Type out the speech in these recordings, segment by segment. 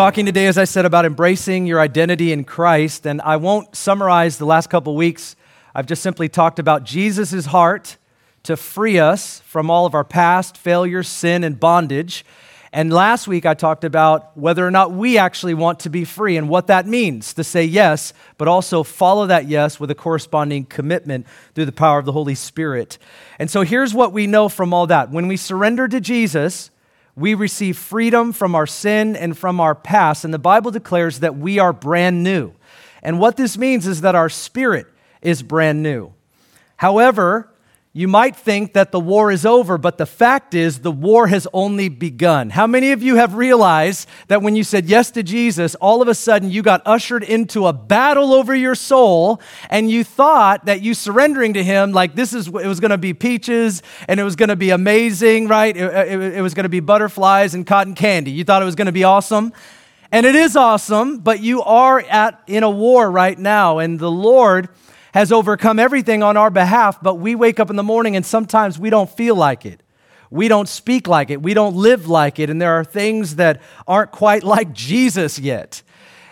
talking today, as I said, about embracing your identity in Christ. And I won't summarize the last couple weeks. I've just simply talked about Jesus' heart to free us from all of our past failures, sin, and bondage. And last week I talked about whether or not we actually want to be free and what that means to say yes, but also follow that yes with a corresponding commitment through the power of the Holy Spirit. And so here's what we know from all that. When we surrender to Jesus, we receive freedom from our sin and from our past. And the Bible declares that we are brand new. And what this means is that our spirit is brand new. However, you might think that the war is over, but the fact is the war has only begun. How many of you have realized that when you said yes to Jesus, all of a sudden you got ushered into a battle over your soul and you thought that you surrendering to him, like this is, it was going to be peaches and it was going to be amazing, right? It, it, it was going to be butterflies and cotton candy. You thought it was going to be awesome. And it is awesome, but you are at, in a war right now and the Lord has overcome everything on our behalf, but we wake up in the morning and sometimes we don't feel like it. We don't speak like it. We don't live like it. And there are things that aren't quite like Jesus yet.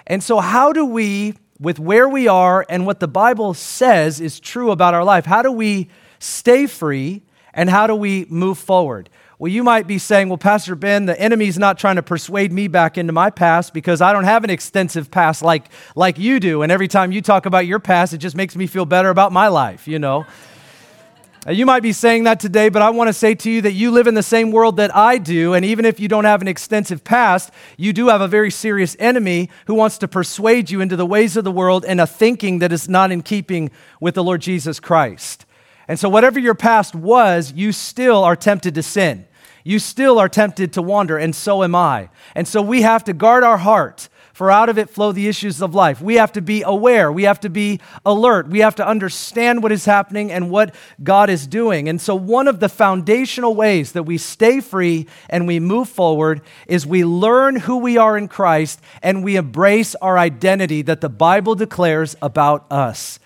And so, how do we, with where we are and what the Bible says is true about our life, how do we stay free and how do we move forward? Well, you might be saying, well, Pastor Ben, the enemy's not trying to persuade me back into my past because I don't have an extensive past like, like you do. And every time you talk about your past, it just makes me feel better about my life, you know? You might be saying that today, but I want to say to you that you live in the same world that I do. And even if you don't have an extensive past, you do have a very serious enemy who wants to persuade you into the ways of the world and a thinking that is not in keeping with the Lord Jesus Christ. And so, whatever your past was, you still are tempted to sin you still are tempted to wander, and so am I. And so we have to guard our heart, for out of it flow the issues of life. We have to be aware, we have to be alert, we have to understand what is happening and what God is doing. And so, one of the foundational ways that we stay free and we move forward is we learn who we are in Christ and we embrace our identity that the Bible declares about us.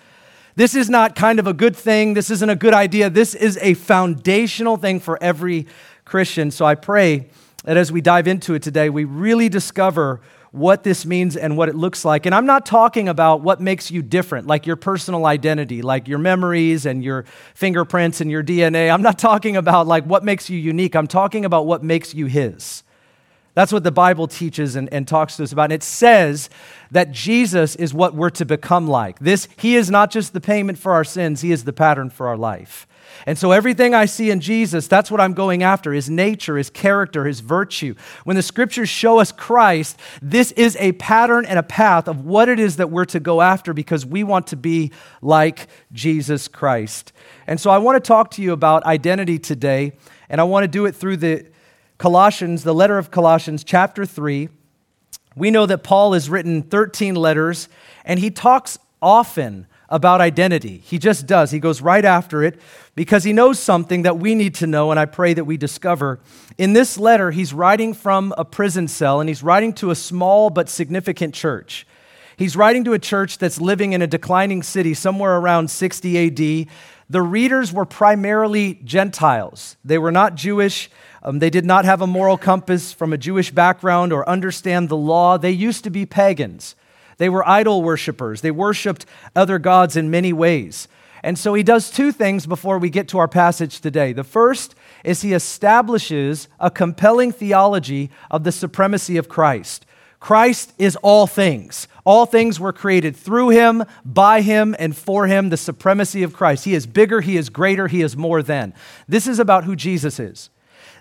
This is not kind of a good thing. This isn't a good idea. This is a foundational thing for every Christian. So I pray that as we dive into it today, we really discover what this means and what it looks like. And I'm not talking about what makes you different, like your personal identity, like your memories and your fingerprints and your DNA. I'm not talking about like what makes you unique. I'm talking about what makes you His. That's what the Bible teaches and, and talks to us about. And it says that Jesus is what we're to become like. This, He is not just the payment for our sins, He is the pattern for our life. And so everything I see in Jesus, that's what I'm going after his nature, his character, his virtue. When the scriptures show us Christ, this is a pattern and a path of what it is that we're to go after because we want to be like Jesus Christ. And so I want to talk to you about identity today, and I want to do it through the Colossians, the letter of Colossians, chapter 3. We know that Paul has written 13 letters, and he talks often about identity. He just does. He goes right after it because he knows something that we need to know, and I pray that we discover. In this letter, he's writing from a prison cell, and he's writing to a small but significant church. He's writing to a church that's living in a declining city somewhere around 60 AD. The readers were primarily Gentiles, they were not Jewish. Um, they did not have a moral compass from a Jewish background or understand the law. They used to be pagans. They were idol worshippers. They worshiped other gods in many ways. And so he does two things before we get to our passage today. The first is he establishes a compelling theology of the supremacy of Christ. Christ is all things. All things were created through him, by him, and for him, the supremacy of Christ. He is bigger, he is greater, he is more than. This is about who Jesus is.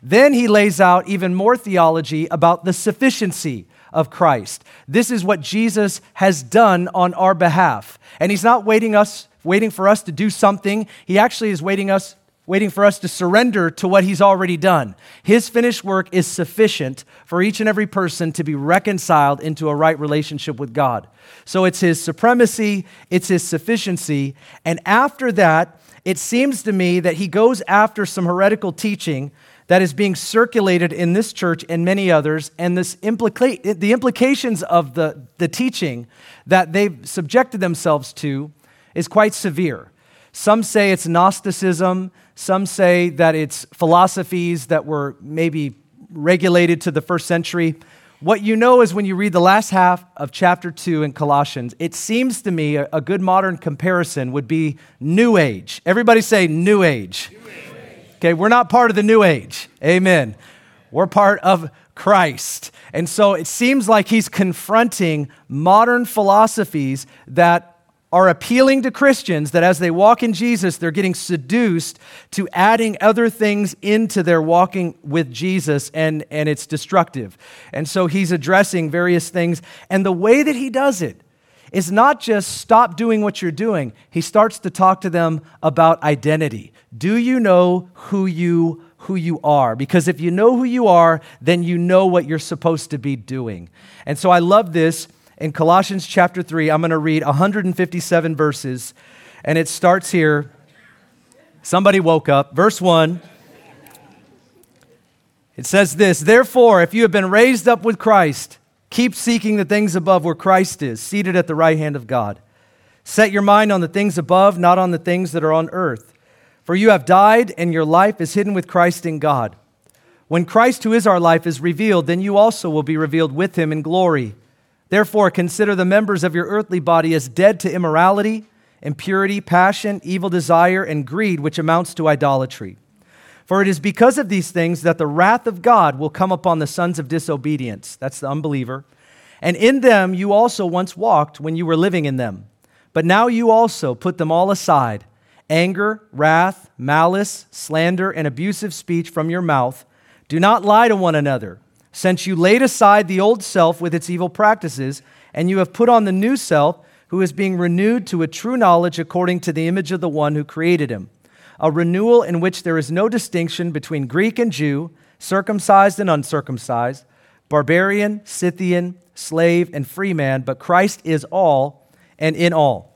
Then he lays out even more theology about the sufficiency of Christ. This is what Jesus has done on our behalf. And he's not waiting us waiting for us to do something. He actually is waiting us waiting for us to surrender to what he's already done. His finished work is sufficient for each and every person to be reconciled into a right relationship with God. So it's his supremacy, it's his sufficiency, and after that, it seems to me that he goes after some heretical teaching that is being circulated in this church and many others, and this implica- the implications of the, the teaching that they've subjected themselves to is quite severe. Some say it's Gnosticism, some say that it's philosophies that were maybe regulated to the first century. what you know is when you read the last half of chapter 2 in Colossians, it seems to me a, good modern comparison would be New Age. Everybody say New Age. New age. Okay, we're not part of the New Age. Amen. We're part of Christ. And so it seems like he's confronting modern philosophies that are appealing to Christians that as they walk in Jesus, they're getting seduced to adding other things into their walking with Jesus, and, and it's destructive. And so he's addressing various things. And the way that he does it is not just stop doing what you're doing, he starts to talk to them about identity. Do you know who you who you are because if you know who you are then you know what you're supposed to be doing and so i love this in Colossians chapter 3. I'm going to read 157 verses, and it starts here. Somebody woke up. Verse 1. It says this Therefore, if you have been raised up with Christ, keep seeking the things above where Christ is, seated at the right hand of God. Set your mind on the things above, not on the things that are on earth. For you have died, and your life is hidden with Christ in God. When Christ, who is our life, is revealed, then you also will be revealed with him in glory. Therefore, consider the members of your earthly body as dead to immorality, impurity, passion, evil desire, and greed, which amounts to idolatry. For it is because of these things that the wrath of God will come upon the sons of disobedience. That's the unbeliever. And in them you also once walked when you were living in them. But now you also put them all aside anger, wrath, malice, slander, and abusive speech from your mouth. Do not lie to one another since you laid aside the old self with its evil practices, and you have put on the new self, who is being renewed to a true knowledge according to the image of the one who created him. A renewal in which there is no distinction between Greek and Jew, circumcised and uncircumcised, barbarian, Scythian, slave, and free man, but Christ is all and in all.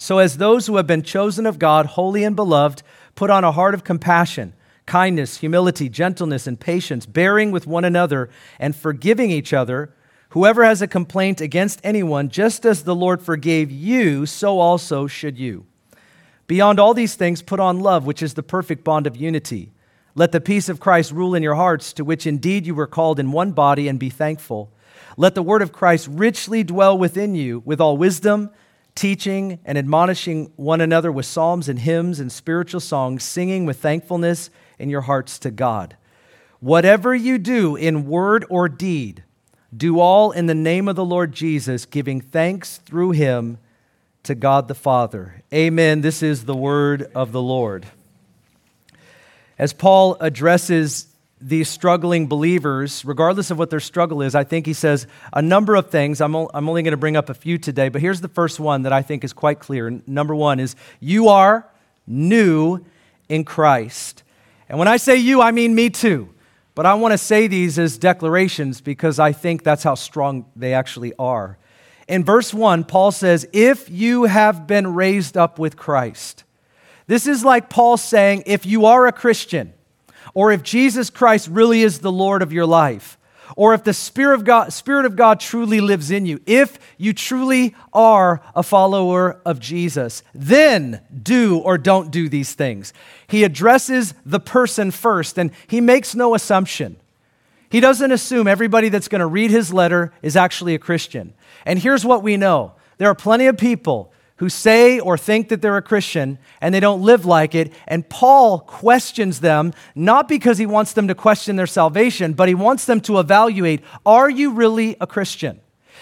So, as those who have been chosen of God, holy and beloved, put on a heart of compassion kindness, humility, gentleness, and patience, bearing with one another and forgiving each other. Whoever has a complaint against anyone, just as the Lord forgave you, so also should you. Beyond all these things, put on love, which is the perfect bond of unity. Let the peace of Christ rule in your hearts, to which indeed you were called in one body, and be thankful. Let the word of Christ richly dwell within you, with all wisdom, teaching and admonishing one another with psalms and hymns and spiritual songs, singing with thankfulness in your hearts to God. Whatever you do in word or deed, do all in the name of the Lord Jesus, giving thanks through him to God the Father. Amen. This is the word of the Lord. As Paul addresses these struggling believers, regardless of what their struggle is, I think he says a number of things. I'm, I'm only going to bring up a few today, but here's the first one that I think is quite clear. Number one is you are new in Christ. And when I say you, I mean me too. But I want to say these as declarations because I think that's how strong they actually are. In verse 1, Paul says, If you have been raised up with Christ. This is like Paul saying, If you are a Christian, or if Jesus Christ really is the Lord of your life, or if the Spirit of God, Spirit of God truly lives in you, if you truly are a follower of Jesus, then do or don't do these things. He addresses the person first, and he makes no assumption. He doesn't assume everybody that's going to read his letter is actually a Christian. And here's what we know there are plenty of people who say or think that they're a Christian and they don't live like it. And Paul questions them, not because he wants them to question their salvation, but he wants them to evaluate are you really a Christian?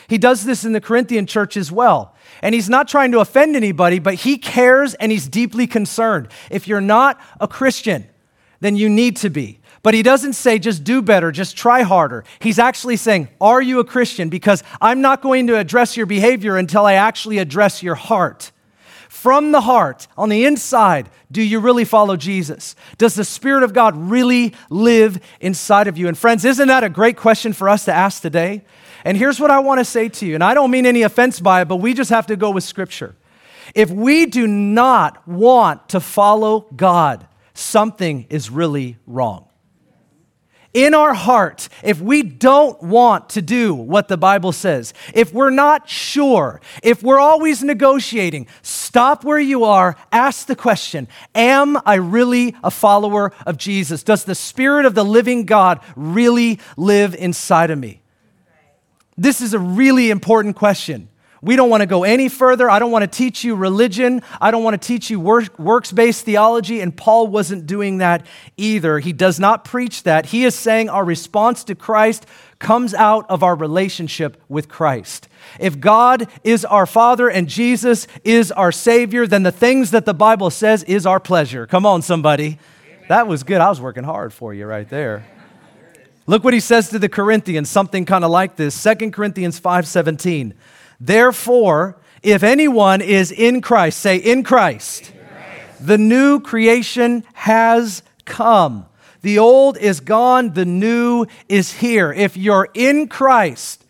He does this in the Corinthian church as well. And he's not trying to offend anybody, but he cares and he's deeply concerned. If you're not a Christian, then you need to be. But he doesn't say just do better, just try harder. He's actually saying, Are you a Christian? Because I'm not going to address your behavior until I actually address your heart. From the heart, on the inside, do you really follow Jesus? Does the Spirit of God really live inside of you? And friends, isn't that a great question for us to ask today? And here's what I want to say to you, and I don't mean any offense by it, but we just have to go with Scripture. If we do not want to follow God, something is really wrong in our heart, if we don't want to do what the Bible says, if we're not sure, if we're always negotiating, stop where you are, ask the question Am I really a follower of Jesus? Does the Spirit of the living God really live inside of me? This is a really important question. We don't want to go any further. I don't want to teach you religion. I don't want to teach you work, works based theology. And Paul wasn't doing that either. He does not preach that. He is saying our response to Christ comes out of our relationship with Christ. If God is our Father and Jesus is our Savior, then the things that the Bible says is our pleasure. Come on, somebody. That was good. I was working hard for you right there. Look what he says to the Corinthians, something kind of like this. 2 Corinthians 5:17. Therefore, if anyone is in Christ, say in Christ, in Christ, the new creation has come. The old is gone, the new is here. If you're in Christ,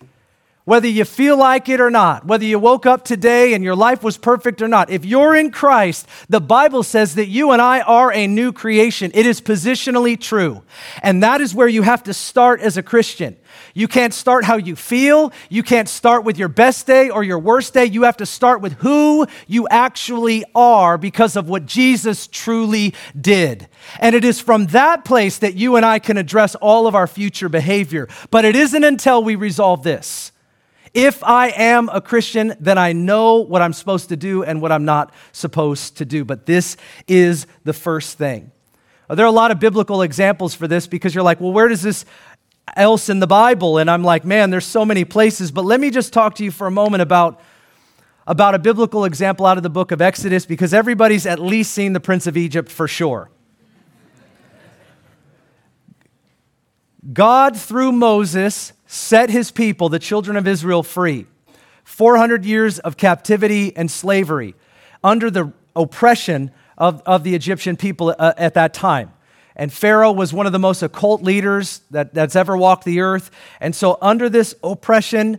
whether you feel like it or not, whether you woke up today and your life was perfect or not, if you're in Christ, the Bible says that you and I are a new creation. It is positionally true. And that is where you have to start as a Christian. You can't start how you feel. You can't start with your best day or your worst day. You have to start with who you actually are because of what Jesus truly did. And it is from that place that you and I can address all of our future behavior. But it isn't until we resolve this if I am a Christian, then I know what I'm supposed to do and what I'm not supposed to do. But this is the first thing. There are a lot of biblical examples for this because you're like, well, where does this else in the Bible? And I'm like, man, there's so many places. But let me just talk to you for a moment about, about a biblical example out of the book of Exodus because everybody's at least seen the Prince of Egypt for sure. God, through Moses, set his people, the children of Israel, free. 400 years of captivity and slavery under the oppression of, of the Egyptian people uh, at that time. And Pharaoh was one of the most occult leaders that, that's ever walked the earth. And so, under this oppression,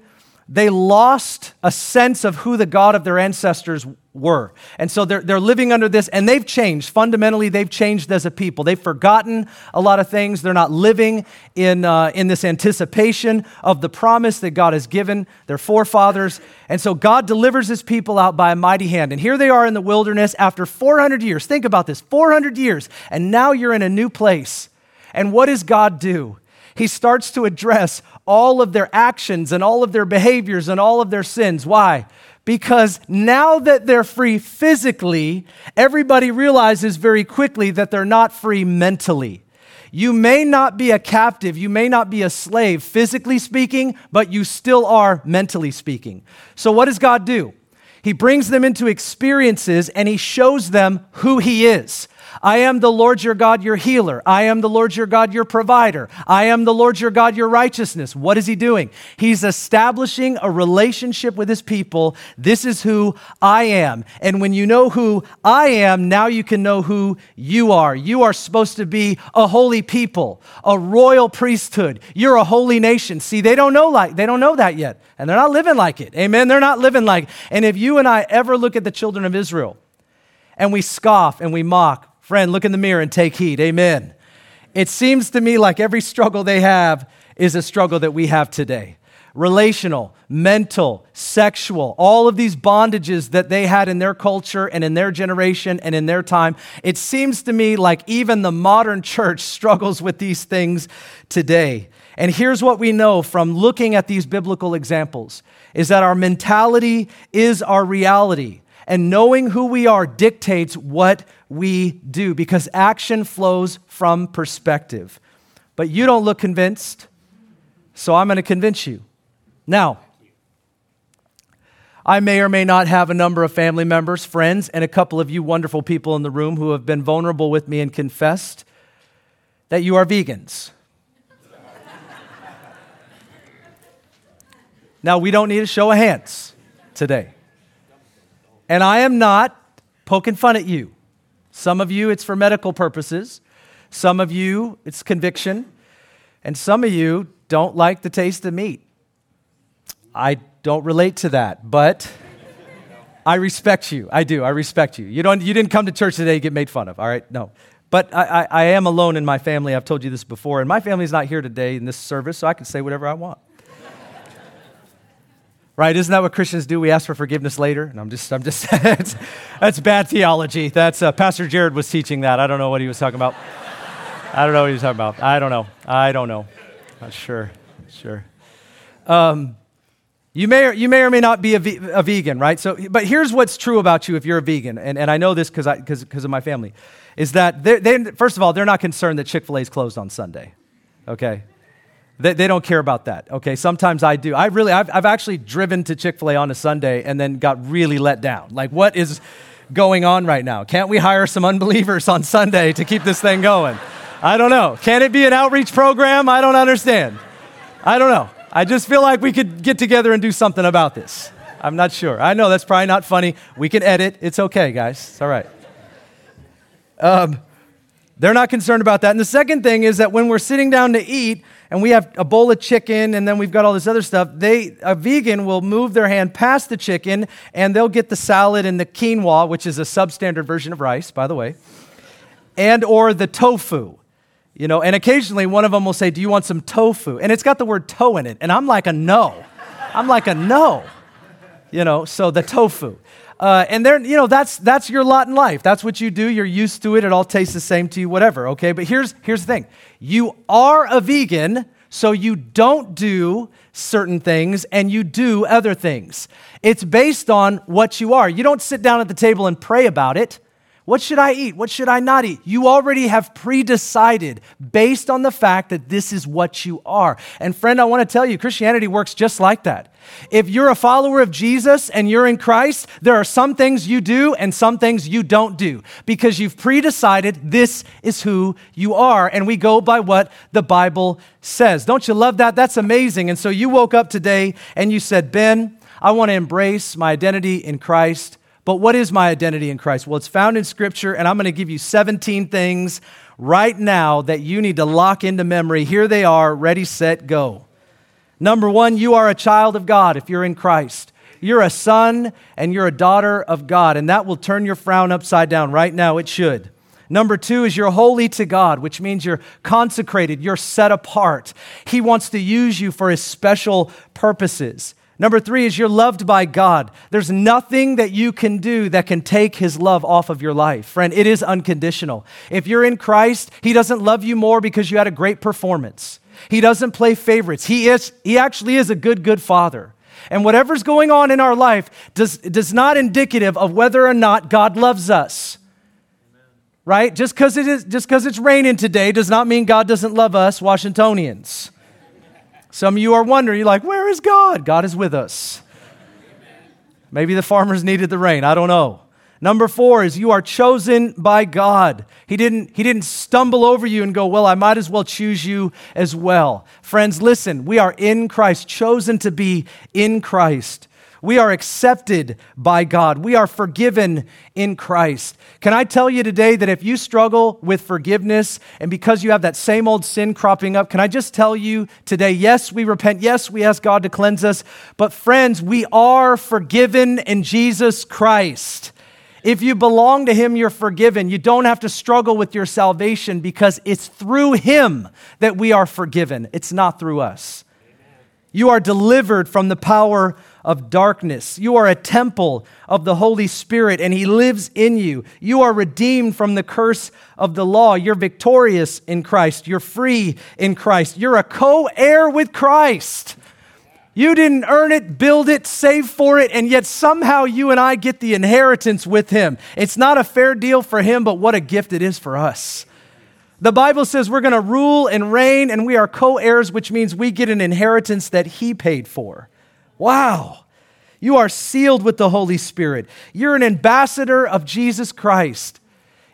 they lost a sense of who the God of their ancestors were. And so they're, they're living under this, and they've changed. Fundamentally, they've changed as a people. They've forgotten a lot of things. They're not living in, uh, in this anticipation of the promise that God has given their forefathers. And so God delivers his people out by a mighty hand. And here they are in the wilderness after 400 years. Think about this 400 years, and now you're in a new place. And what does God do? He starts to address all of their actions and all of their behaviors and all of their sins. Why? Because now that they're free physically, everybody realizes very quickly that they're not free mentally. You may not be a captive, you may not be a slave, physically speaking, but you still are mentally speaking. So, what does God do? He brings them into experiences and he shows them who he is. I am the Lord your God, your healer. I am the Lord your God, your provider. I am the Lord your God, your righteousness. What is he doing? He's establishing a relationship with his people. This is who I am. And when you know who I am, now you can know who you are. You are supposed to be a holy people, a royal priesthood. You're a holy nation. See, they don't know like they don't know that yet. And they're not living like it. Amen. They're not living like. It. And if you and I ever look at the children of Israel and we scoff and we mock, Friend, look in the mirror and take heed. Amen. It seems to me like every struggle they have is a struggle that we have today relational, mental, sexual, all of these bondages that they had in their culture and in their generation and in their time. It seems to me like even the modern church struggles with these things today. And here's what we know from looking at these biblical examples is that our mentality is our reality and knowing who we are dictates what we do because action flows from perspective. But you don't look convinced, so I'm going to convince you. Now, I may or may not have a number of family members, friends, and a couple of you wonderful people in the room who have been vulnerable with me and confessed that you are vegans. now, we don't need a show of hands today. And I am not poking fun at you. Some of you, it's for medical purposes. Some of you, it's conviction. And some of you don't like the taste of meat. I don't relate to that, but I respect you. I do. I respect you. You, don't, you didn't come to church today to get made fun of, all right? No. But I, I, I am alone in my family. I've told you this before. And my family's not here today in this service, so I can say whatever I want. Right? Isn't that what Christians do? We ask for forgiveness later. And I'm just, I'm just, that's bad theology. That's, uh, Pastor Jared was teaching that. I don't know what he was talking about. I don't know what he was talking about. I don't know. I don't know. Not sure. Sure. Um, You may, or, you may or may not be a, ve- a vegan, right? So, but here's what's true about you if you're a vegan, and, and I know this because of my family, is that they, first of all, they're not concerned that Chick fil A is closed on Sunday, okay? They, they don't care about that, okay? Sometimes I do. I really, I've, I've actually driven to Chick fil A on a Sunday and then got really let down. Like, what is going on right now? Can't we hire some unbelievers on Sunday to keep this thing going? I don't know. Can it be an outreach program? I don't understand. I don't know. I just feel like we could get together and do something about this. I'm not sure. I know that's probably not funny. We can edit. It's okay, guys. It's all right. Um, they're not concerned about that. And the second thing is that when we're sitting down to eat and we have a bowl of chicken and then we've got all this other stuff, they a vegan will move their hand past the chicken and they'll get the salad and the quinoa, which is a substandard version of rice, by the way, and or the tofu. You know, and occasionally one of them will say, Do you want some tofu? And it's got the word toe in it. And I'm like a no. I'm like a no. You know, so the tofu. Uh, and there, you know, that's that's your lot in life. That's what you do. You're used to it. It all tastes the same to you, whatever. Okay, but here's here's the thing: you are a vegan, so you don't do certain things and you do other things. It's based on what you are. You don't sit down at the table and pray about it. What should I eat? What should I not eat? You already have pre decided based on the fact that this is what you are. And friend, I want to tell you, Christianity works just like that. If you're a follower of Jesus and you're in Christ, there are some things you do and some things you don't do because you've pre decided this is who you are. And we go by what the Bible says. Don't you love that? That's amazing. And so you woke up today and you said, Ben, I want to embrace my identity in Christ. But what is my identity in Christ? Well, it's found in Scripture, and I'm going to give you 17 things right now that you need to lock into memory. Here they are ready, set, go. Number one, you are a child of God if you're in Christ. You're a son and you're a daughter of God, and that will turn your frown upside down. Right now, it should. Number two is you're holy to God, which means you're consecrated, you're set apart. He wants to use you for his special purposes. Number three is you're loved by God. There's nothing that you can do that can take his love off of your life. Friend, it is unconditional. If you're in Christ, he doesn't love you more because you had a great performance. He doesn't play favorites. He is he actually is a good good father. And whatever's going on in our life does, does not indicative of whether or not God loves us. Right? Just because it is just because it's raining today does not mean God doesn't love us, Washingtonians. Some of you are wondering, you're like, where is God? God is with us. Maybe the farmers needed the rain. I don't know. Number four is you are chosen by God. He didn't, he didn't stumble over you and go, Well, I might as well choose you as well. Friends, listen, we are in Christ, chosen to be in Christ. We are accepted by God. We are forgiven in Christ. Can I tell you today that if you struggle with forgiveness and because you have that same old sin cropping up, can I just tell you today, yes, we repent. Yes, we ask God to cleanse us. But friends, we are forgiven in Jesus Christ. If you belong to Him, you're forgiven. You don't have to struggle with your salvation because it's through Him that we are forgiven. It's not through us. You are delivered from the power of darkness. You are a temple of the Holy Spirit, and He lives in you. You are redeemed from the curse of the law. You're victorious in Christ. You're free in Christ. You're a co heir with Christ. You didn't earn it, build it, save for it, and yet somehow you and I get the inheritance with Him. It's not a fair deal for Him, but what a gift it is for us. The Bible says we're going to rule and reign, and we are co heirs, which means we get an inheritance that He paid for. Wow. You are sealed with the Holy Spirit. You're an ambassador of Jesus Christ.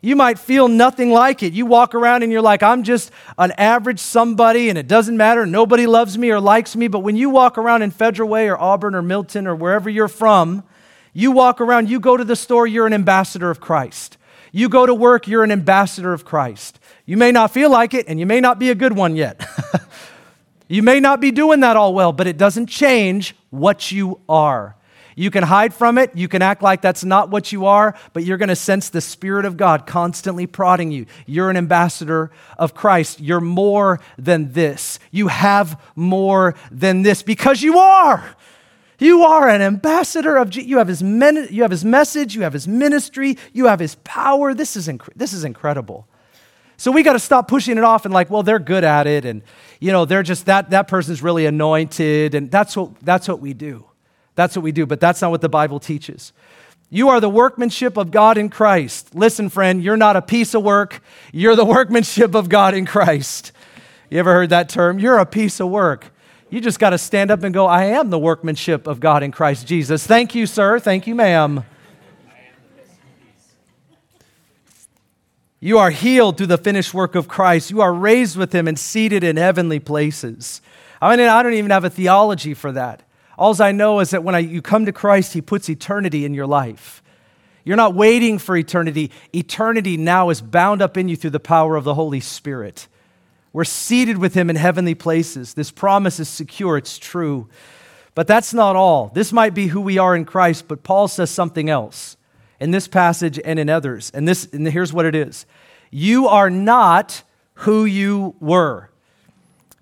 You might feel nothing like it. You walk around and you're like, I'm just an average somebody and it doesn't matter. Nobody loves me or likes me. But when you walk around in Federal Way or Auburn or Milton or wherever you're from, you walk around, you go to the store, you're an ambassador of Christ. You go to work, you're an ambassador of Christ. You may not feel like it and you may not be a good one yet. You may not be doing that all well, but it doesn't change what you are. You can hide from it. You can act like that's not what you are, but you're going to sense the Spirit of God constantly prodding you. You're an ambassador of Christ. You're more than this. You have more than this because you are. You are an ambassador of Jesus. You have his, you have his message, you have his ministry, you have his power. This is, inc- this is incredible. So we got to stop pushing it off and like, well, they're good at it, and you know, they're just that that person's really anointed, and that's what that's what we do. That's what we do, but that's not what the Bible teaches. You are the workmanship of God in Christ. Listen, friend, you're not a piece of work. You're the workmanship of God in Christ. You ever heard that term? You're a piece of work. You just got to stand up and go, I am the workmanship of God in Christ Jesus. Thank you, sir. Thank you, ma'am. You are healed through the finished work of Christ. You are raised with him and seated in heavenly places. I mean, I don't even have a theology for that. All I know is that when I, you come to Christ, he puts eternity in your life. You're not waiting for eternity. Eternity now is bound up in you through the power of the Holy Spirit. We're seated with him in heavenly places. This promise is secure, it's true. But that's not all. This might be who we are in Christ, but Paul says something else in this passage and in others. And, this, and here's what it is You are not who you were.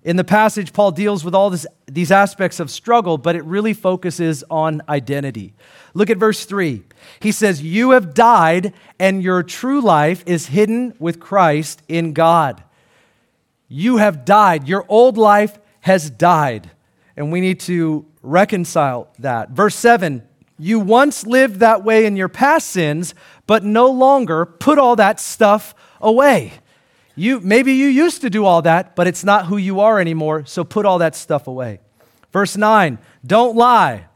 In the passage, Paul deals with all this, these aspects of struggle, but it really focuses on identity. Look at verse 3. He says, You have died, and your true life is hidden with Christ in God. You have died. Your old life has died. And we need to reconcile that. Verse 7 You once lived that way in your past sins, but no longer put all that stuff away. You, maybe you used to do all that, but it's not who you are anymore, so put all that stuff away. Verse 9 Don't lie.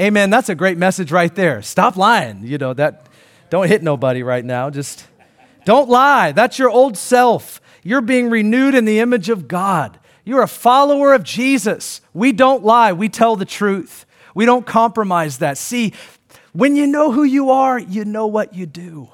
Amen. That's a great message right there. Stop lying. You know, that don't hit nobody right now. Just don't lie. That's your old self. You're being renewed in the image of God. You're a follower of Jesus. We don't lie, we tell the truth. We don't compromise that. See, when you know who you are, you know what you do.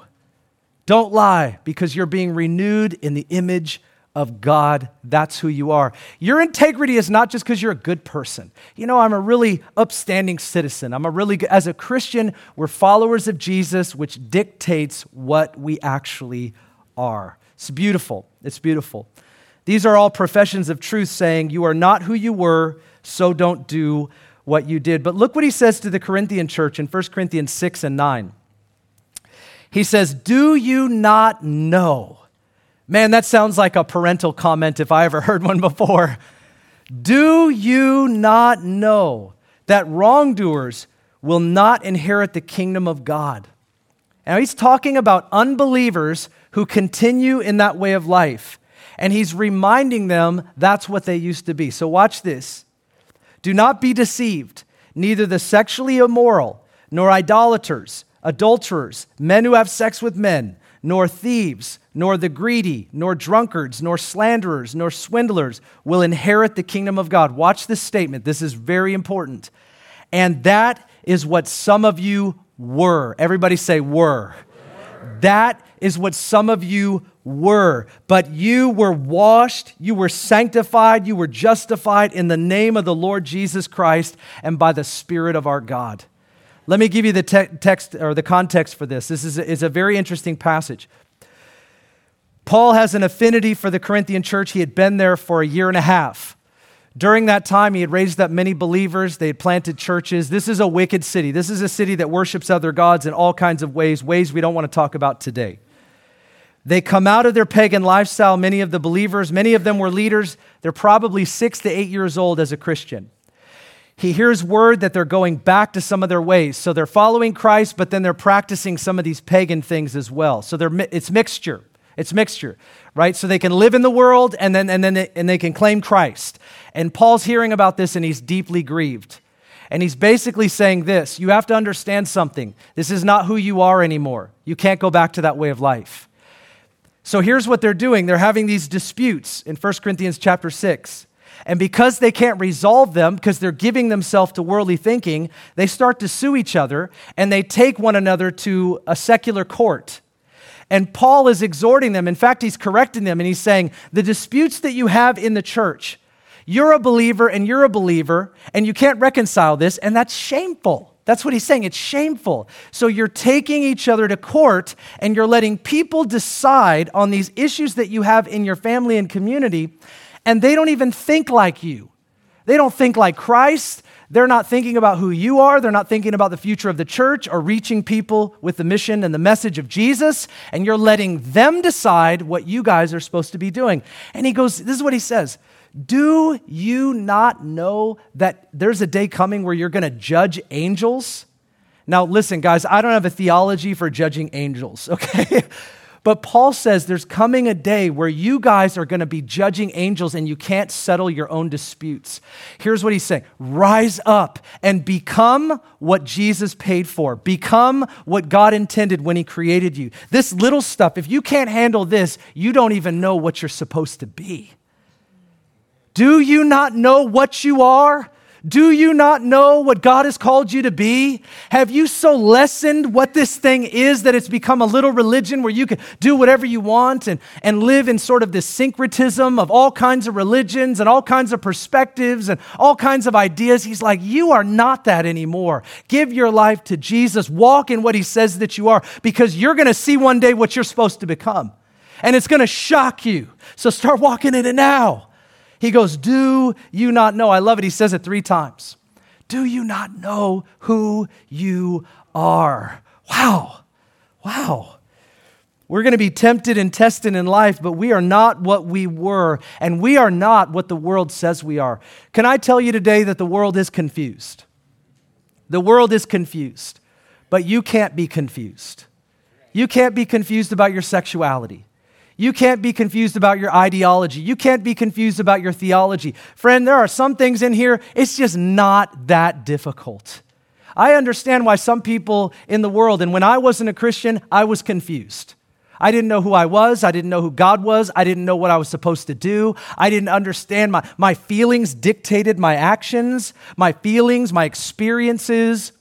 Don't lie because you're being renewed in the image of God. That's who you are. Your integrity is not just because you're a good person. You know, I'm a really upstanding citizen. I'm a really good, as a Christian, we're followers of Jesus, which dictates what we actually are. It's beautiful. It's beautiful. These are all professions of truth saying, You are not who you were, so don't do what you did. But look what he says to the Corinthian church in 1 Corinthians 6 and 9. He says, Do you not know? Man, that sounds like a parental comment if I ever heard one before. Do you not know that wrongdoers will not inherit the kingdom of God? Now, he's talking about unbelievers who continue in that way of life. And he's reminding them that's what they used to be. So, watch this. Do not be deceived. Neither the sexually immoral, nor idolaters, adulterers, men who have sex with men, nor thieves, nor the greedy, nor drunkards, nor slanderers, nor swindlers will inherit the kingdom of God. Watch this statement. This is very important. And that is what some of you were. Everybody say, were. That is what some of you were. But you were washed, you were sanctified, you were justified in the name of the Lord Jesus Christ and by the Spirit of our God. Let me give you the te- text or the context for this. This is a, is a very interesting passage. Paul has an affinity for the Corinthian church. He had been there for a year and a half. During that time, he had raised up many believers. They had planted churches. This is a wicked city. This is a city that worships other gods in all kinds of ways, ways we don't want to talk about today. They come out of their pagan lifestyle, many of the believers, many of them were leaders. They're probably six to eight years old as a Christian. He hears word that they're going back to some of their ways. So they're following Christ, but then they're practicing some of these pagan things as well. So they're, it's mixture. It's mixture, right? So they can live in the world and then, and then they, and they can claim Christ. And Paul's hearing about this and he's deeply grieved. And he's basically saying this you have to understand something. This is not who you are anymore. You can't go back to that way of life. So here's what they're doing they're having these disputes in 1 Corinthians chapter 6. And because they can't resolve them, because they're giving themselves to worldly thinking, they start to sue each other and they take one another to a secular court. And Paul is exhorting them. In fact, he's correcting them and he's saying, The disputes that you have in the church, you're a believer and you're a believer, and you can't reconcile this, and that's shameful. That's what he's saying. It's shameful. So you're taking each other to court and you're letting people decide on these issues that you have in your family and community, and they don't even think like you. They don't think like Christ. They're not thinking about who you are. They're not thinking about the future of the church or reaching people with the mission and the message of Jesus. And you're letting them decide what you guys are supposed to be doing. And he goes, This is what he says Do you not know that there's a day coming where you're going to judge angels? Now, listen, guys, I don't have a theology for judging angels, okay? But Paul says there's coming a day where you guys are going to be judging angels and you can't settle your own disputes. Here's what he's saying Rise up and become what Jesus paid for, become what God intended when he created you. This little stuff, if you can't handle this, you don't even know what you're supposed to be. Do you not know what you are? Do you not know what God has called you to be? Have you so lessened what this thing is that it's become a little religion where you can do whatever you want and, and live in sort of this syncretism of all kinds of religions and all kinds of perspectives and all kinds of ideas? He's like, You are not that anymore. Give your life to Jesus. Walk in what He says that you are because you're going to see one day what you're supposed to become. And it's going to shock you. So start walking in it now. He goes, Do you not know? I love it. He says it three times. Do you not know who you are? Wow. Wow. We're going to be tempted and tested in life, but we are not what we were, and we are not what the world says we are. Can I tell you today that the world is confused? The world is confused, but you can't be confused. You can't be confused about your sexuality. You can't be confused about your ideology. You can't be confused about your theology. Friend, there are some things in here, it's just not that difficult. I understand why some people in the world, and when I wasn't a Christian, I was confused. I didn't know who I was. I didn't know who God was. I didn't know what I was supposed to do. I didn't understand my, my feelings dictated my actions, my feelings, my experiences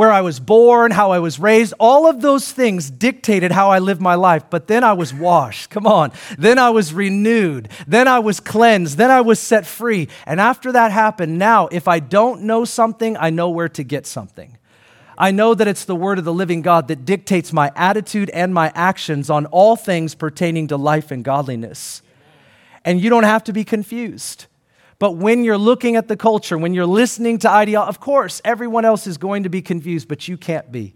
where I was born, how I was raised, all of those things dictated how I lived my life. But then I was washed. Come on. Then I was renewed. Then I was cleansed. Then I was set free. And after that happened, now if I don't know something, I know where to get something. I know that it's the word of the living God that dictates my attitude and my actions on all things pertaining to life and godliness. And you don't have to be confused. But when you're looking at the culture, when you're listening to ideology, of course, everyone else is going to be confused, but you can't be.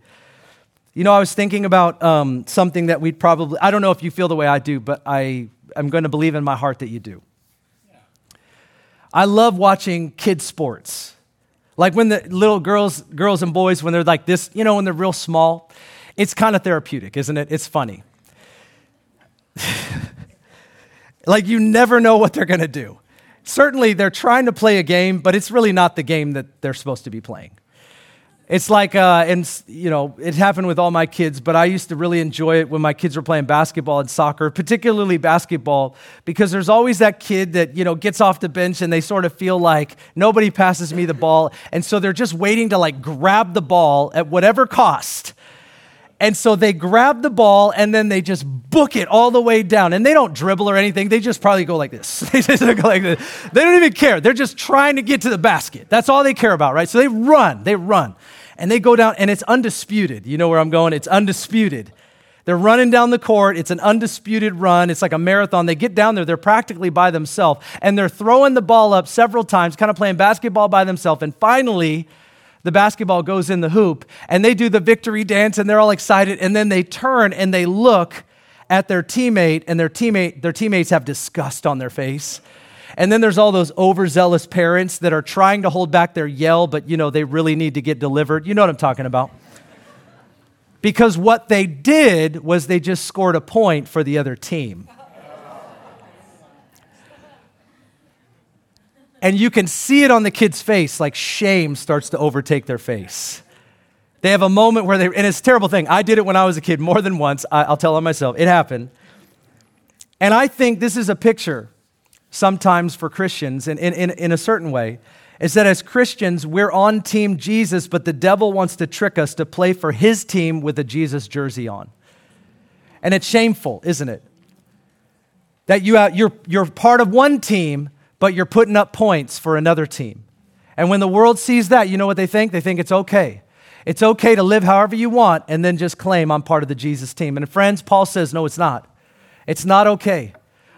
You know, I was thinking about um, something that we'd probably, I don't know if you feel the way I do, but I, I'm going to believe in my heart that you do. I love watching kids' sports. Like when the little girls, girls and boys, when they're like this, you know, when they're real small, it's kind of therapeutic, isn't it? It's funny. like you never know what they're going to do certainly they're trying to play a game, but it's really not the game that they're supposed to be playing. It's like, uh, and you know, it happened with all my kids, but I used to really enjoy it when my kids were playing basketball and soccer, particularly basketball, because there's always that kid that, you know, gets off the bench and they sort of feel like nobody passes me the ball. And so they're just waiting to like grab the ball at whatever cost and so they grab the ball and then they just book it all the way down. And they don't dribble or anything. They just probably go like this. they just go like this. They don't even care. They're just trying to get to the basket. That's all they care about, right? So they run, they run. And they go down and it's undisputed. You know where I'm going? It's undisputed. They're running down the court. It's an undisputed run. It's like a marathon. They get down there. They're practically by themselves. And they're throwing the ball up several times, kind of playing basketball by themselves. And finally, the basketball goes in the hoop and they do the victory dance and they're all excited and then they turn and they look at their teammate and their teammate their teammates have disgust on their face. And then there's all those overzealous parents that are trying to hold back their yell but you know they really need to get delivered. You know what I'm talking about. Because what they did was they just scored a point for the other team. And you can see it on the kid's face, like shame starts to overtake their face. They have a moment where they, and it's a terrible thing. I did it when I was a kid more than once. I, will tell on myself. It happened. And I think this is a picture sometimes for Christians in, in, in a certain way. Is that as Christians, we're on team Jesus, but the devil wants to trick us to play for his team with a Jesus jersey on. And it's shameful, isn't it? That you, uh, you're, you're part of one team, but you're putting up points for another team. And when the world sees that, you know what they think? They think it's okay. It's okay to live however you want and then just claim I'm part of the Jesus team. And friends, Paul says, no, it's not. It's not okay.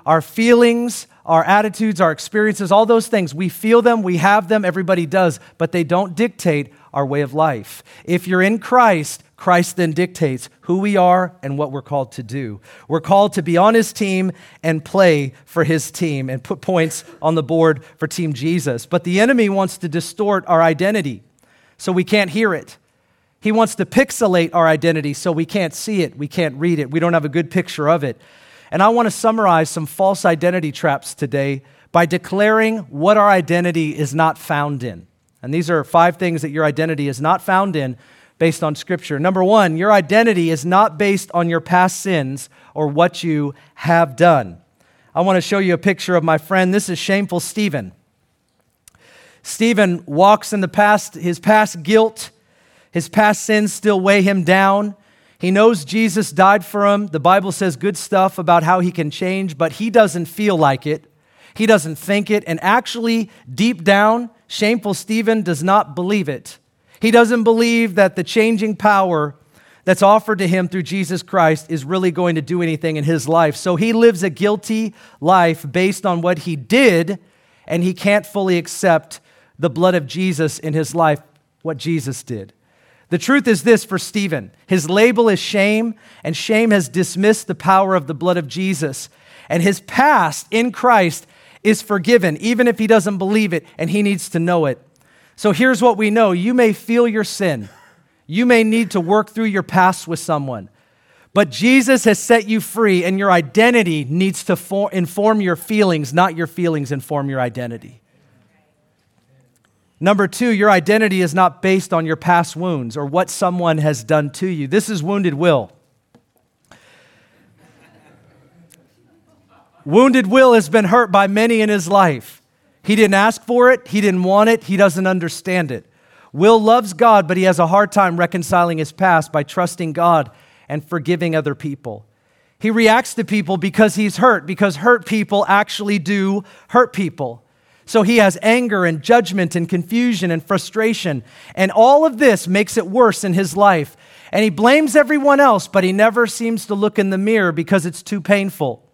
Our feelings, our attitudes, our experiences, all those things, we feel them, we have them, everybody does, but they don't dictate our way of life. If you're in Christ, Christ then dictates who we are and what we're called to do. We're called to be on his team and play for his team and put points on the board for Team Jesus. But the enemy wants to distort our identity so we can't hear it. He wants to pixelate our identity so we can't see it, we can't read it, we don't have a good picture of it. And I want to summarize some false identity traps today by declaring what our identity is not found in. And these are five things that your identity is not found in based on Scripture. Number one, your identity is not based on your past sins or what you have done. I want to show you a picture of my friend. This is shameful Stephen. Stephen walks in the past, his past guilt, his past sins still weigh him down. He knows Jesus died for him. The Bible says good stuff about how he can change, but he doesn't feel like it. He doesn't think it. And actually, deep down, shameful Stephen does not believe it. He doesn't believe that the changing power that's offered to him through Jesus Christ is really going to do anything in his life. So he lives a guilty life based on what he did, and he can't fully accept the blood of Jesus in his life, what Jesus did. The truth is this for Stephen his label is shame, and shame has dismissed the power of the blood of Jesus. And his past in Christ is forgiven, even if he doesn't believe it, and he needs to know it. So here's what we know you may feel your sin, you may need to work through your past with someone. But Jesus has set you free, and your identity needs to for- inform your feelings, not your feelings inform your identity. Number two, your identity is not based on your past wounds or what someone has done to you. This is wounded will. wounded will has been hurt by many in his life. He didn't ask for it, he didn't want it, he doesn't understand it. Will loves God, but he has a hard time reconciling his past by trusting God and forgiving other people. He reacts to people because he's hurt, because hurt people actually do hurt people. So he has anger and judgment and confusion and frustration. And all of this makes it worse in his life. And he blames everyone else, but he never seems to look in the mirror because it's too painful.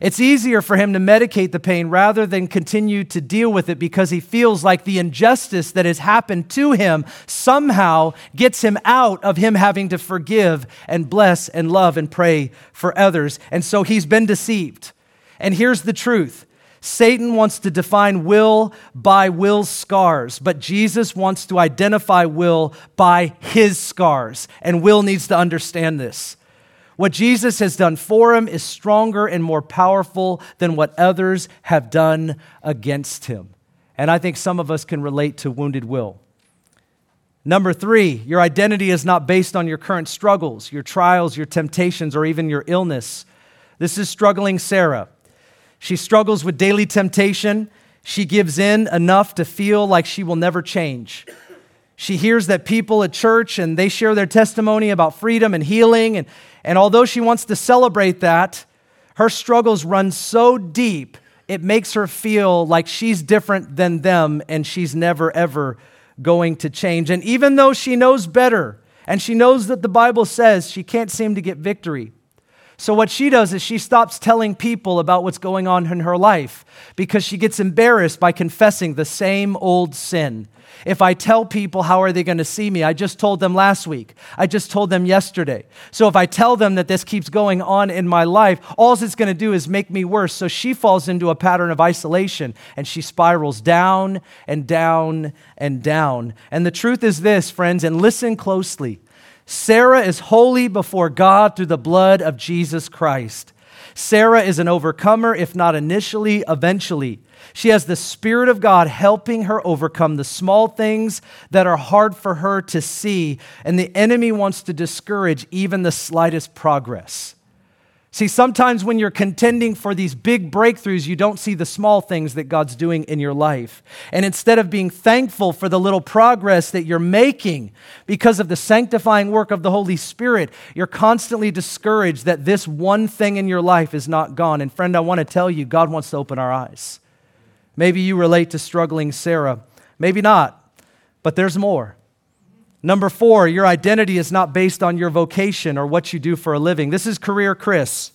It's easier for him to medicate the pain rather than continue to deal with it because he feels like the injustice that has happened to him somehow gets him out of him having to forgive and bless and love and pray for others. And so he's been deceived. And here's the truth Satan wants to define will by Will's scars, but Jesus wants to identify Will by his scars. And Will needs to understand this. What Jesus has done for him is stronger and more powerful than what others have done against him. And I think some of us can relate to wounded will. Number three, your identity is not based on your current struggles, your trials, your temptations, or even your illness. This is struggling Sarah. She struggles with daily temptation. She gives in enough to feel like she will never change. She hears that people at church and they share their testimony about freedom and healing. And, and although she wants to celebrate that, her struggles run so deep, it makes her feel like she's different than them and she's never, ever going to change. And even though she knows better and she knows that the Bible says she can't seem to get victory, so, what she does is she stops telling people about what's going on in her life because she gets embarrassed by confessing the same old sin. If I tell people, how are they going to see me? I just told them last week. I just told them yesterday. So if I tell them that this keeps going on in my life, all it's going to do is make me worse. So she falls into a pattern of isolation and she spirals down and down and down. And the truth is this, friends, and listen closely Sarah is holy before God through the blood of Jesus Christ. Sarah is an overcomer, if not initially, eventually. She has the Spirit of God helping her overcome the small things that are hard for her to see, and the enemy wants to discourage even the slightest progress. See, sometimes when you're contending for these big breakthroughs, you don't see the small things that God's doing in your life. And instead of being thankful for the little progress that you're making because of the sanctifying work of the Holy Spirit, you're constantly discouraged that this one thing in your life is not gone. And friend, I want to tell you, God wants to open our eyes. Maybe you relate to struggling Sarah, maybe not, but there's more. Number four, your identity is not based on your vocation or what you do for a living. This is career Chris.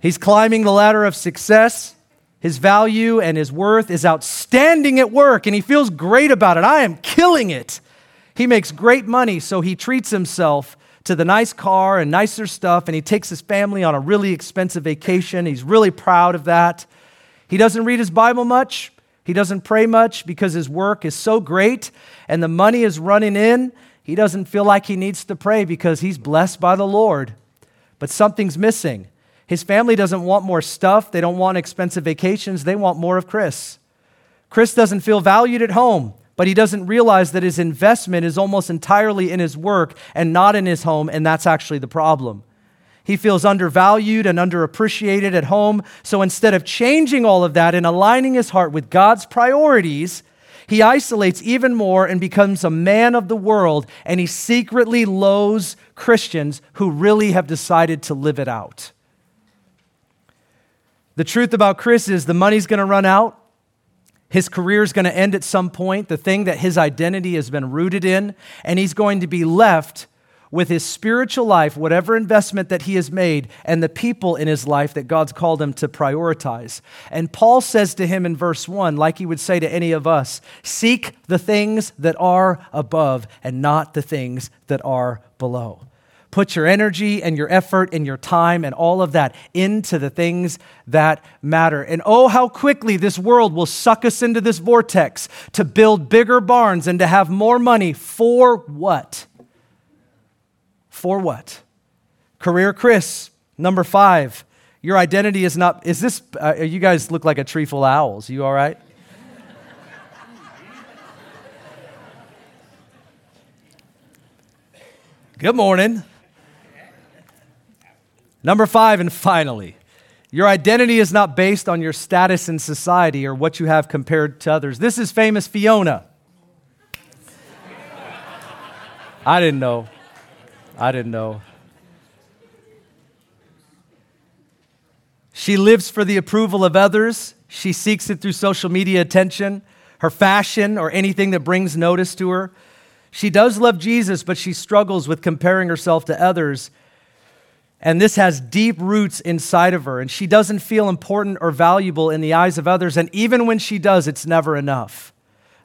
He's climbing the ladder of success. His value and his worth is outstanding at work, and he feels great about it. I am killing it. He makes great money, so he treats himself to the nice car and nicer stuff, and he takes his family on a really expensive vacation. He's really proud of that. He doesn't read his Bible much. He doesn't pray much because his work is so great and the money is running in. He doesn't feel like he needs to pray because he's blessed by the Lord. But something's missing. His family doesn't want more stuff. They don't want expensive vacations. They want more of Chris. Chris doesn't feel valued at home but he doesn't realize that his investment is almost entirely in his work and not in his home, and that's actually the problem. He feels undervalued and underappreciated at home, so instead of changing all of that and aligning his heart with God's priorities, he isolates even more and becomes a man of the world, and he secretly loathes Christians who really have decided to live it out. The truth about Chris is the money's going to run out. His career is going to end at some point, the thing that his identity has been rooted in, and he's going to be left with his spiritual life, whatever investment that he has made, and the people in his life that God's called him to prioritize. And Paul says to him in verse 1, like he would say to any of us seek the things that are above and not the things that are below. Put your energy and your effort and your time and all of that into the things that matter. And oh, how quickly this world will suck us into this vortex to build bigger barns and to have more money for what? For what? Career Chris, number five. Your identity is not, is this, uh, you guys look like a tree full of owls. You all right? Good morning. Number five, and finally, your identity is not based on your status in society or what you have compared to others. This is famous Fiona. I didn't know. I didn't know. She lives for the approval of others. She seeks it through social media attention, her fashion, or anything that brings notice to her. She does love Jesus, but she struggles with comparing herself to others and this has deep roots inside of her, and she doesn't feel important or valuable in the eyes of others. And even when she does, it's never enough.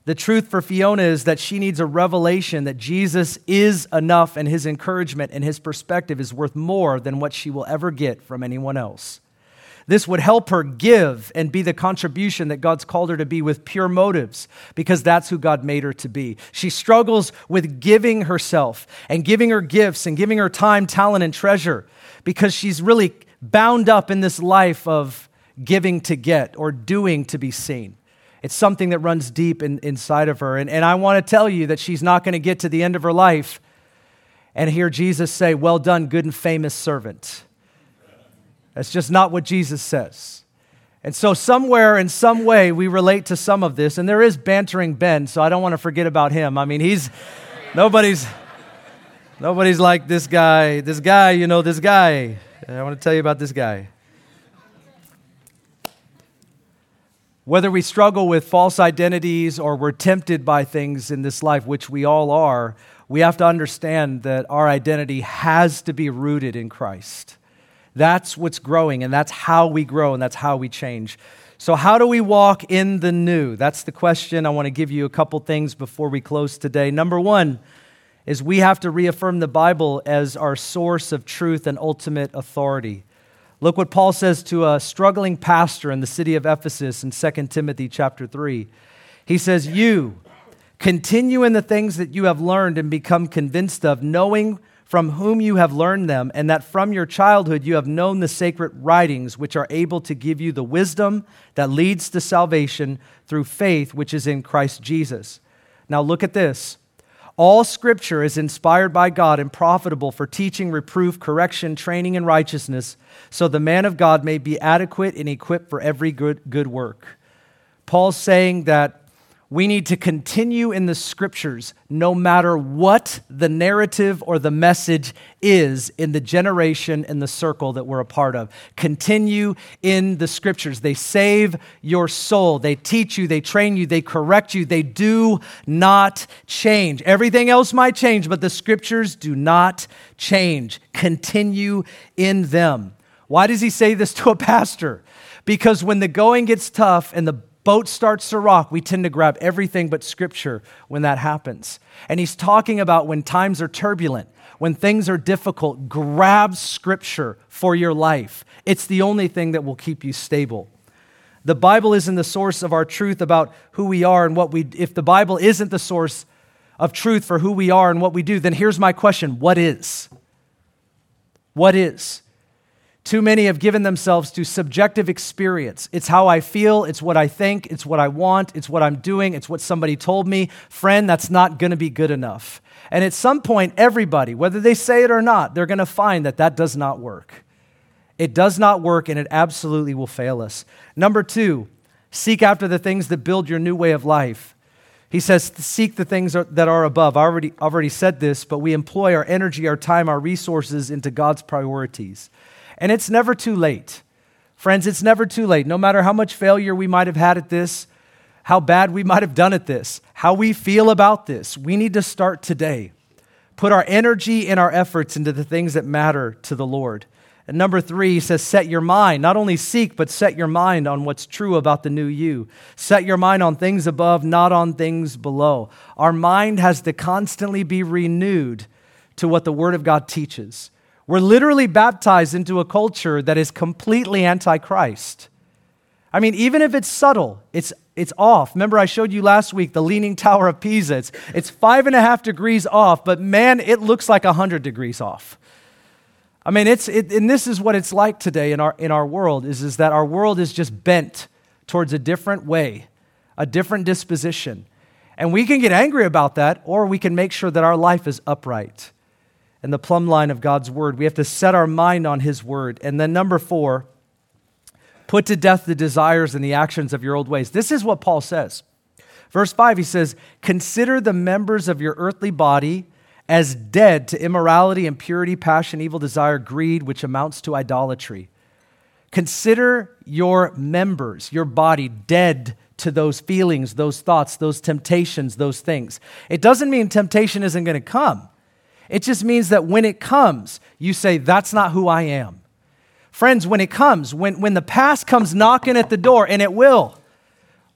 The truth for Fiona is that she needs a revelation that Jesus is enough, and his encouragement and his perspective is worth more than what she will ever get from anyone else. This would help her give and be the contribution that God's called her to be with pure motives, because that's who God made her to be. She struggles with giving herself and giving her gifts and giving her time, talent, and treasure because she's really bound up in this life of giving to get or doing to be seen. It's something that runs deep in, inside of her. And, and I want to tell you that she's not going to get to the end of her life and hear Jesus say, Well done, good and famous servant. That's just not what Jesus says. And so, somewhere in some way, we relate to some of this. And there is bantering Ben, so I don't want to forget about him. I mean, he's nobody's Nobody's like this guy, this guy, you know, this guy. I want to tell you about this guy. Whether we struggle with false identities or we're tempted by things in this life, which we all are, we have to understand that our identity has to be rooted in Christ. That's what's growing, and that's how we grow, and that's how we change. So, how do we walk in the new? That's the question. I want to give you a couple things before we close today. Number one, is we have to reaffirm the Bible as our source of truth and ultimate authority. Look what Paul says to a struggling pastor in the city of Ephesus in 2 Timothy chapter 3. He says, You continue in the things that you have learned and become convinced of, knowing from whom you have learned them, and that from your childhood you have known the sacred writings, which are able to give you the wisdom that leads to salvation through faith, which is in Christ Jesus. Now look at this. All scripture is inspired by God and profitable for teaching, reproof, correction, training in righteousness, so the man of God may be adequate and equipped for every good, good work. Paul's saying that we need to continue in the scriptures no matter what the narrative or the message is in the generation and the circle that we're a part of. Continue in the scriptures. They save your soul. They teach you, they train you, they correct you. They do not change. Everything else might change, but the scriptures do not change. Continue in them. Why does he say this to a pastor? Because when the going gets tough and the boat starts to rock, we tend to grab everything but Scripture when that happens. And he's talking about when times are turbulent, when things are difficult, grab Scripture for your life. It's the only thing that will keep you stable. The Bible isn't the source of our truth about who we are and what we if the Bible isn't the source of truth for who we are and what we do, then here's my question, what is? What is? Too many have given themselves to subjective experience. It's how I feel, it's what I think, it's what I want, it's what I'm doing, it's what somebody told me. Friend, that's not going to be good enough. And at some point, everybody, whether they say it or not, they're going to find that that does not work. It does not work, and it absolutely will fail us. Number two, seek after the things that build your new way of life. He says, seek the things that are above. I already, already said this, but we employ our energy, our time, our resources into God's priorities. And it's never too late. Friends, it's never too late. No matter how much failure we might have had at this, how bad we might have done at this, how we feel about this, we need to start today. Put our energy and our efforts into the things that matter to the Lord. And number three, he says, set your mind. Not only seek, but set your mind on what's true about the new you. Set your mind on things above, not on things below. Our mind has to constantly be renewed to what the Word of God teaches. We're literally baptized into a culture that is completely antichrist. I mean, even if it's subtle, it's, it's off. Remember, I showed you last week the Leaning Tower of Pisa. It's, it's five and a half degrees off, but man, it looks like 100 degrees off. I mean, it's, it, and this is what it's like today in our, in our world, is, is that our world is just bent towards a different way, a different disposition. And we can get angry about that, or we can make sure that our life is upright and the plumb line of God's word. We have to set our mind on his word. And then, number four, put to death the desires and the actions of your old ways. This is what Paul says. Verse 5, he says, Consider the members of your earthly body as dead to immorality, impurity, passion, evil desire, greed, which amounts to idolatry. Consider your members, your body, dead to those feelings, those thoughts, those temptations, those things. It doesn't mean temptation isn't going to come. It just means that when it comes, you say, That's not who I am. Friends, when it comes, when, when the past comes knocking at the door, and it will,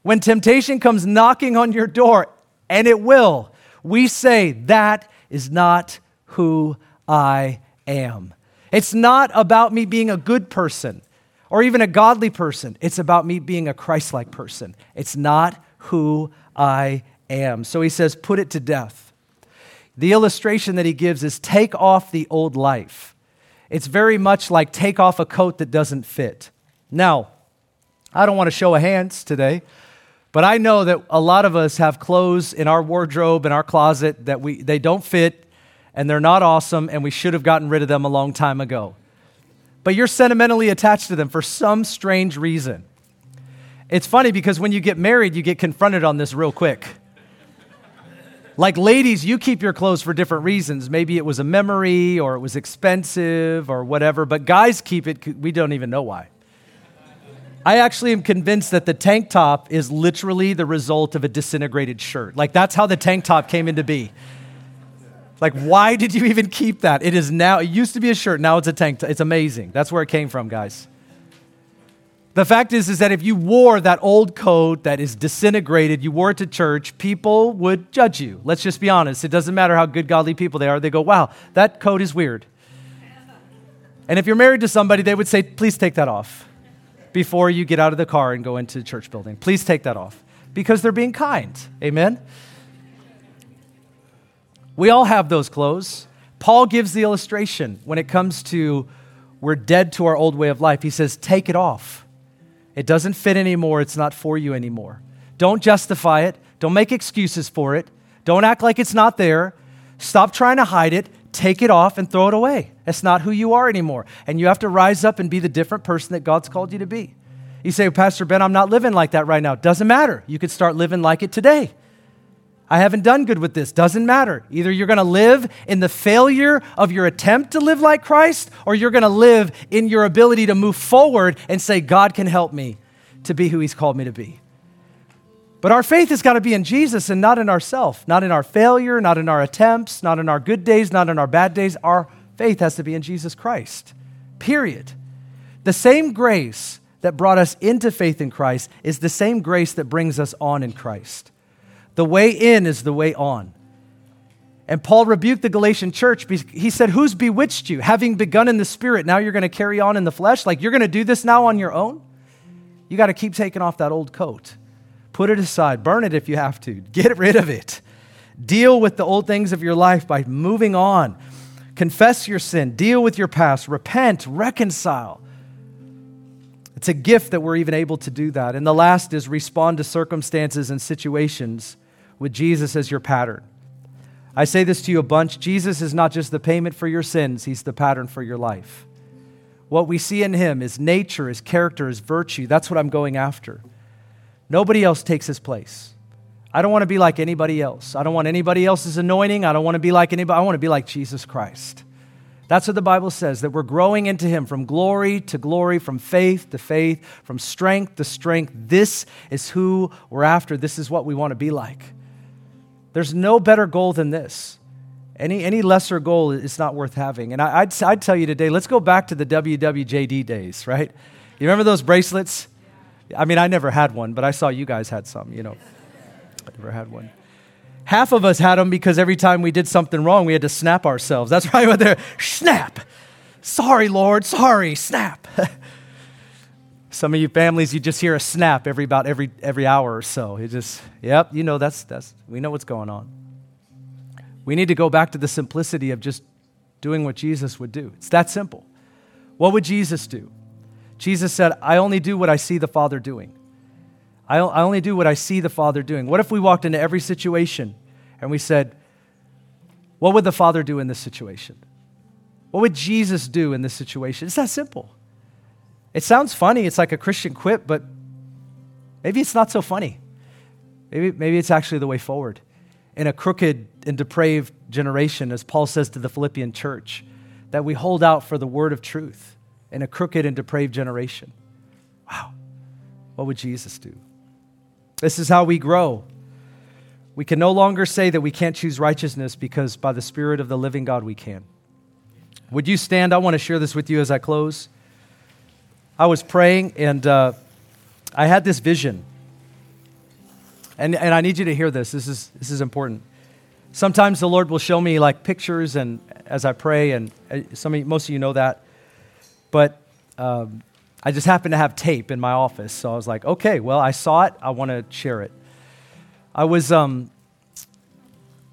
when temptation comes knocking on your door, and it will, we say, That is not who I am. It's not about me being a good person or even a godly person. It's about me being a Christ like person. It's not who I am. So he says, Put it to death. The illustration that he gives is take off the old life. It's very much like take off a coat that doesn't fit. Now, I don't want to show a hands today, but I know that a lot of us have clothes in our wardrobe, in our closet, that we, they don't fit and they're not awesome, and we should have gotten rid of them a long time ago. But you're sentimentally attached to them for some strange reason. It's funny because when you get married, you get confronted on this real quick. Like ladies, you keep your clothes for different reasons. Maybe it was a memory or it was expensive or whatever, but guys keep it, we don't even know why. I actually am convinced that the tank top is literally the result of a disintegrated shirt. Like that's how the tank top came into be. Like, why did you even keep that? It is now, it used to be a shirt, now it's a tank top. It's amazing. That's where it came from, guys. The fact is, is that if you wore that old coat that is disintegrated, you wore it to church, people would judge you. Let's just be honest. It doesn't matter how good, godly people they are. They go, wow, that coat is weird. And if you're married to somebody, they would say, please take that off before you get out of the car and go into the church building. Please take that off because they're being kind. Amen? We all have those clothes. Paul gives the illustration when it comes to we're dead to our old way of life. He says, take it off. It doesn't fit anymore. It's not for you anymore. Don't justify it. Don't make excuses for it. Don't act like it's not there. Stop trying to hide it. Take it off and throw it away. It's not who you are anymore. And you have to rise up and be the different person that God's called you to be. You say, Pastor Ben, I'm not living like that right now. Doesn't matter. You could start living like it today. I haven't done good with this. Doesn't matter. Either you're going to live in the failure of your attempt to live like Christ, or you're going to live in your ability to move forward and say, God can help me to be who He's called me to be. But our faith has got to be in Jesus and not in ourselves, not in our failure, not in our attempts, not in our good days, not in our bad days. Our faith has to be in Jesus Christ. Period. The same grace that brought us into faith in Christ is the same grace that brings us on in Christ. The way in is the way on. And Paul rebuked the Galatian church. He said, Who's bewitched you? Having begun in the spirit, now you're going to carry on in the flesh? Like you're going to do this now on your own? You got to keep taking off that old coat. Put it aside. Burn it if you have to. Get rid of it. Deal with the old things of your life by moving on. Confess your sin. Deal with your past. Repent. Reconcile. It's a gift that we're even able to do that. And the last is respond to circumstances and situations with Jesus as your pattern. I say this to you a bunch Jesus is not just the payment for your sins, He's the pattern for your life. What we see in Him is nature, His character, His virtue. That's what I'm going after. Nobody else takes His place. I don't want to be like anybody else. I don't want anybody else's anointing. I don't want to be like anybody. I want to be like Jesus Christ. That's what the Bible says, that we're growing into Him from glory to glory, from faith to faith, from strength to strength. This is who we're after. This is what we want to be like. There's no better goal than this. Any, any lesser goal is not worth having. And I, would I'd tell you today, let's go back to the WWJD days, right? You remember those bracelets? I mean, I never had one, but I saw you guys had some, you know. I never had one. Half of us had them because every time we did something wrong, we had to snap ourselves. That's right, what they're snap. Sorry, Lord, sorry, snap. Some of you families, you just hear a snap every about every every hour or so. You just, yep, you know that's that's we know what's going on. We need to go back to the simplicity of just doing what Jesus would do. It's that simple. What would Jesus do? Jesus said, I only do what I see the Father doing. I, I only do what I see the Father doing. What if we walked into every situation and we said, What would the Father do in this situation? What would Jesus do in this situation? It's that simple. It sounds funny. It's like a Christian quip, but maybe it's not so funny. Maybe, maybe it's actually the way forward. In a crooked and depraved generation, as Paul says to the Philippian church, that we hold out for the word of truth in a crooked and depraved generation. Wow. What would Jesus do? This is how we grow. We can no longer say that we can't choose righteousness because by the Spirit of the living God we can. Would you stand? I want to share this with you as I close. I was praying and uh, I had this vision. And, and I need you to hear this. This is, this is important. Sometimes the Lord will show me like pictures and as I pray, and uh, some of, most of you know that. But um, I just happened to have tape in my office. So I was like, okay, well, I saw it. I want to share it. I was, um,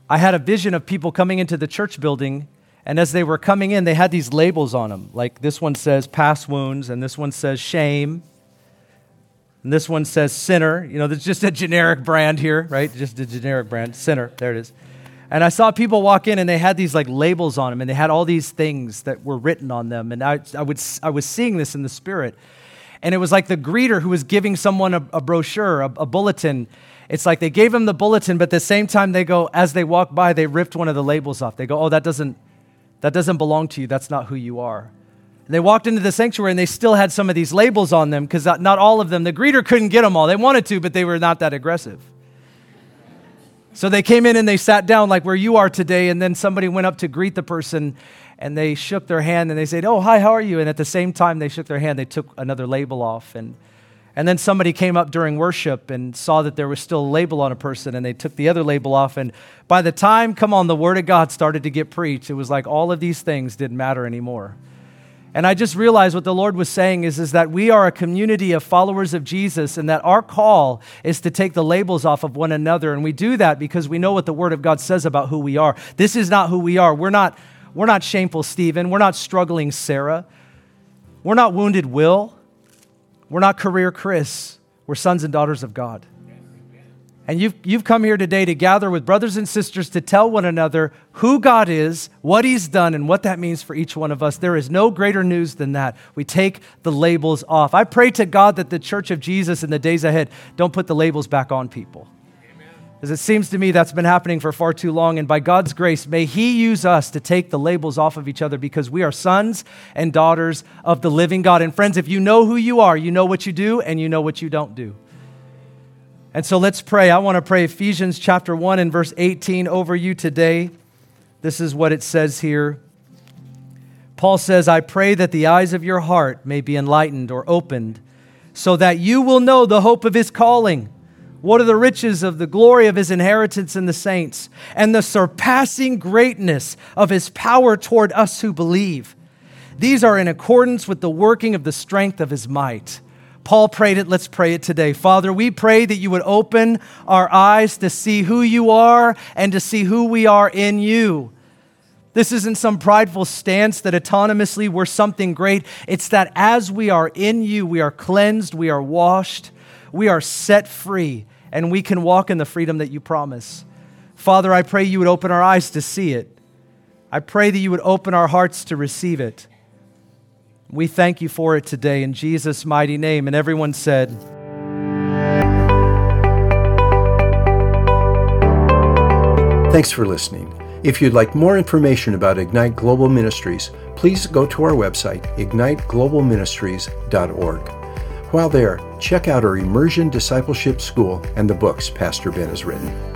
I had a vision of people coming into the church building and as they were coming in, they had these labels on them. Like this one says past wounds, and this one says shame, and this one says sinner. You know, there's just a generic brand here, right? Just a generic brand, sinner. There it is. And I saw people walk in and they had these like labels on them and they had all these things that were written on them. And I, I, would, I was seeing this in the spirit. And it was like the greeter who was giving someone a, a brochure, a, a bulletin. It's like they gave him the bulletin, but at the same time they go, as they walk by, they ripped one of the labels off. They go, oh, that doesn't, that doesn't belong to you. That's not who you are. And they walked into the sanctuary and they still had some of these labels on them because not all of them, the greeter couldn't get them all. They wanted to, but they were not that aggressive. So they came in and they sat down like where you are today, and then somebody went up to greet the person and they shook their hand and they said, Oh, hi, how are you? And at the same time they shook their hand, they took another label off. And and then somebody came up during worship and saw that there was still a label on a person and they took the other label off. And by the time, come on, the Word of God started to get preached, it was like all of these things didn't matter anymore. And I just realized what the Lord was saying is, is that we are a community of followers of Jesus and that our call is to take the labels off of one another. And we do that because we know what the Word of God says about who we are. This is not who we are. We're not, we're not shameful Stephen. We're not struggling Sarah. We're not wounded Will. We're not career Chris. We're sons and daughters of God. And you've, you've come here today to gather with brothers and sisters to tell one another who God is, what He's done, and what that means for each one of us. There is no greater news than that. We take the labels off. I pray to God that the church of Jesus in the days ahead don't put the labels back on people. As it seems to me that's been happening for far too long. And by God's grace, may He use us to take the labels off of each other because we are sons and daughters of the living God. And friends, if you know who you are, you know what you do and you know what you don't do. And so let's pray. I want to pray Ephesians chapter 1 and verse 18 over you today. This is what it says here. Paul says, I pray that the eyes of your heart may be enlightened or opened so that you will know the hope of his calling. What are the riches of the glory of his inheritance in the saints, and the surpassing greatness of his power toward us who believe? These are in accordance with the working of the strength of his might. Paul prayed it. Let's pray it today. Father, we pray that you would open our eyes to see who you are and to see who we are in you. This isn't some prideful stance that autonomously we're something great. It's that as we are in you, we are cleansed, we are washed, we are set free, and we can walk in the freedom that you promise. Father, I pray you would open our eyes to see it. I pray that you would open our hearts to receive it. We thank you for it today in Jesus' mighty name. And everyone said, Thanks for listening. If you'd like more information about Ignite Global Ministries, please go to our website, igniteglobalministries.org. While there, check out our Immersion Discipleship School and the books Pastor Ben has written.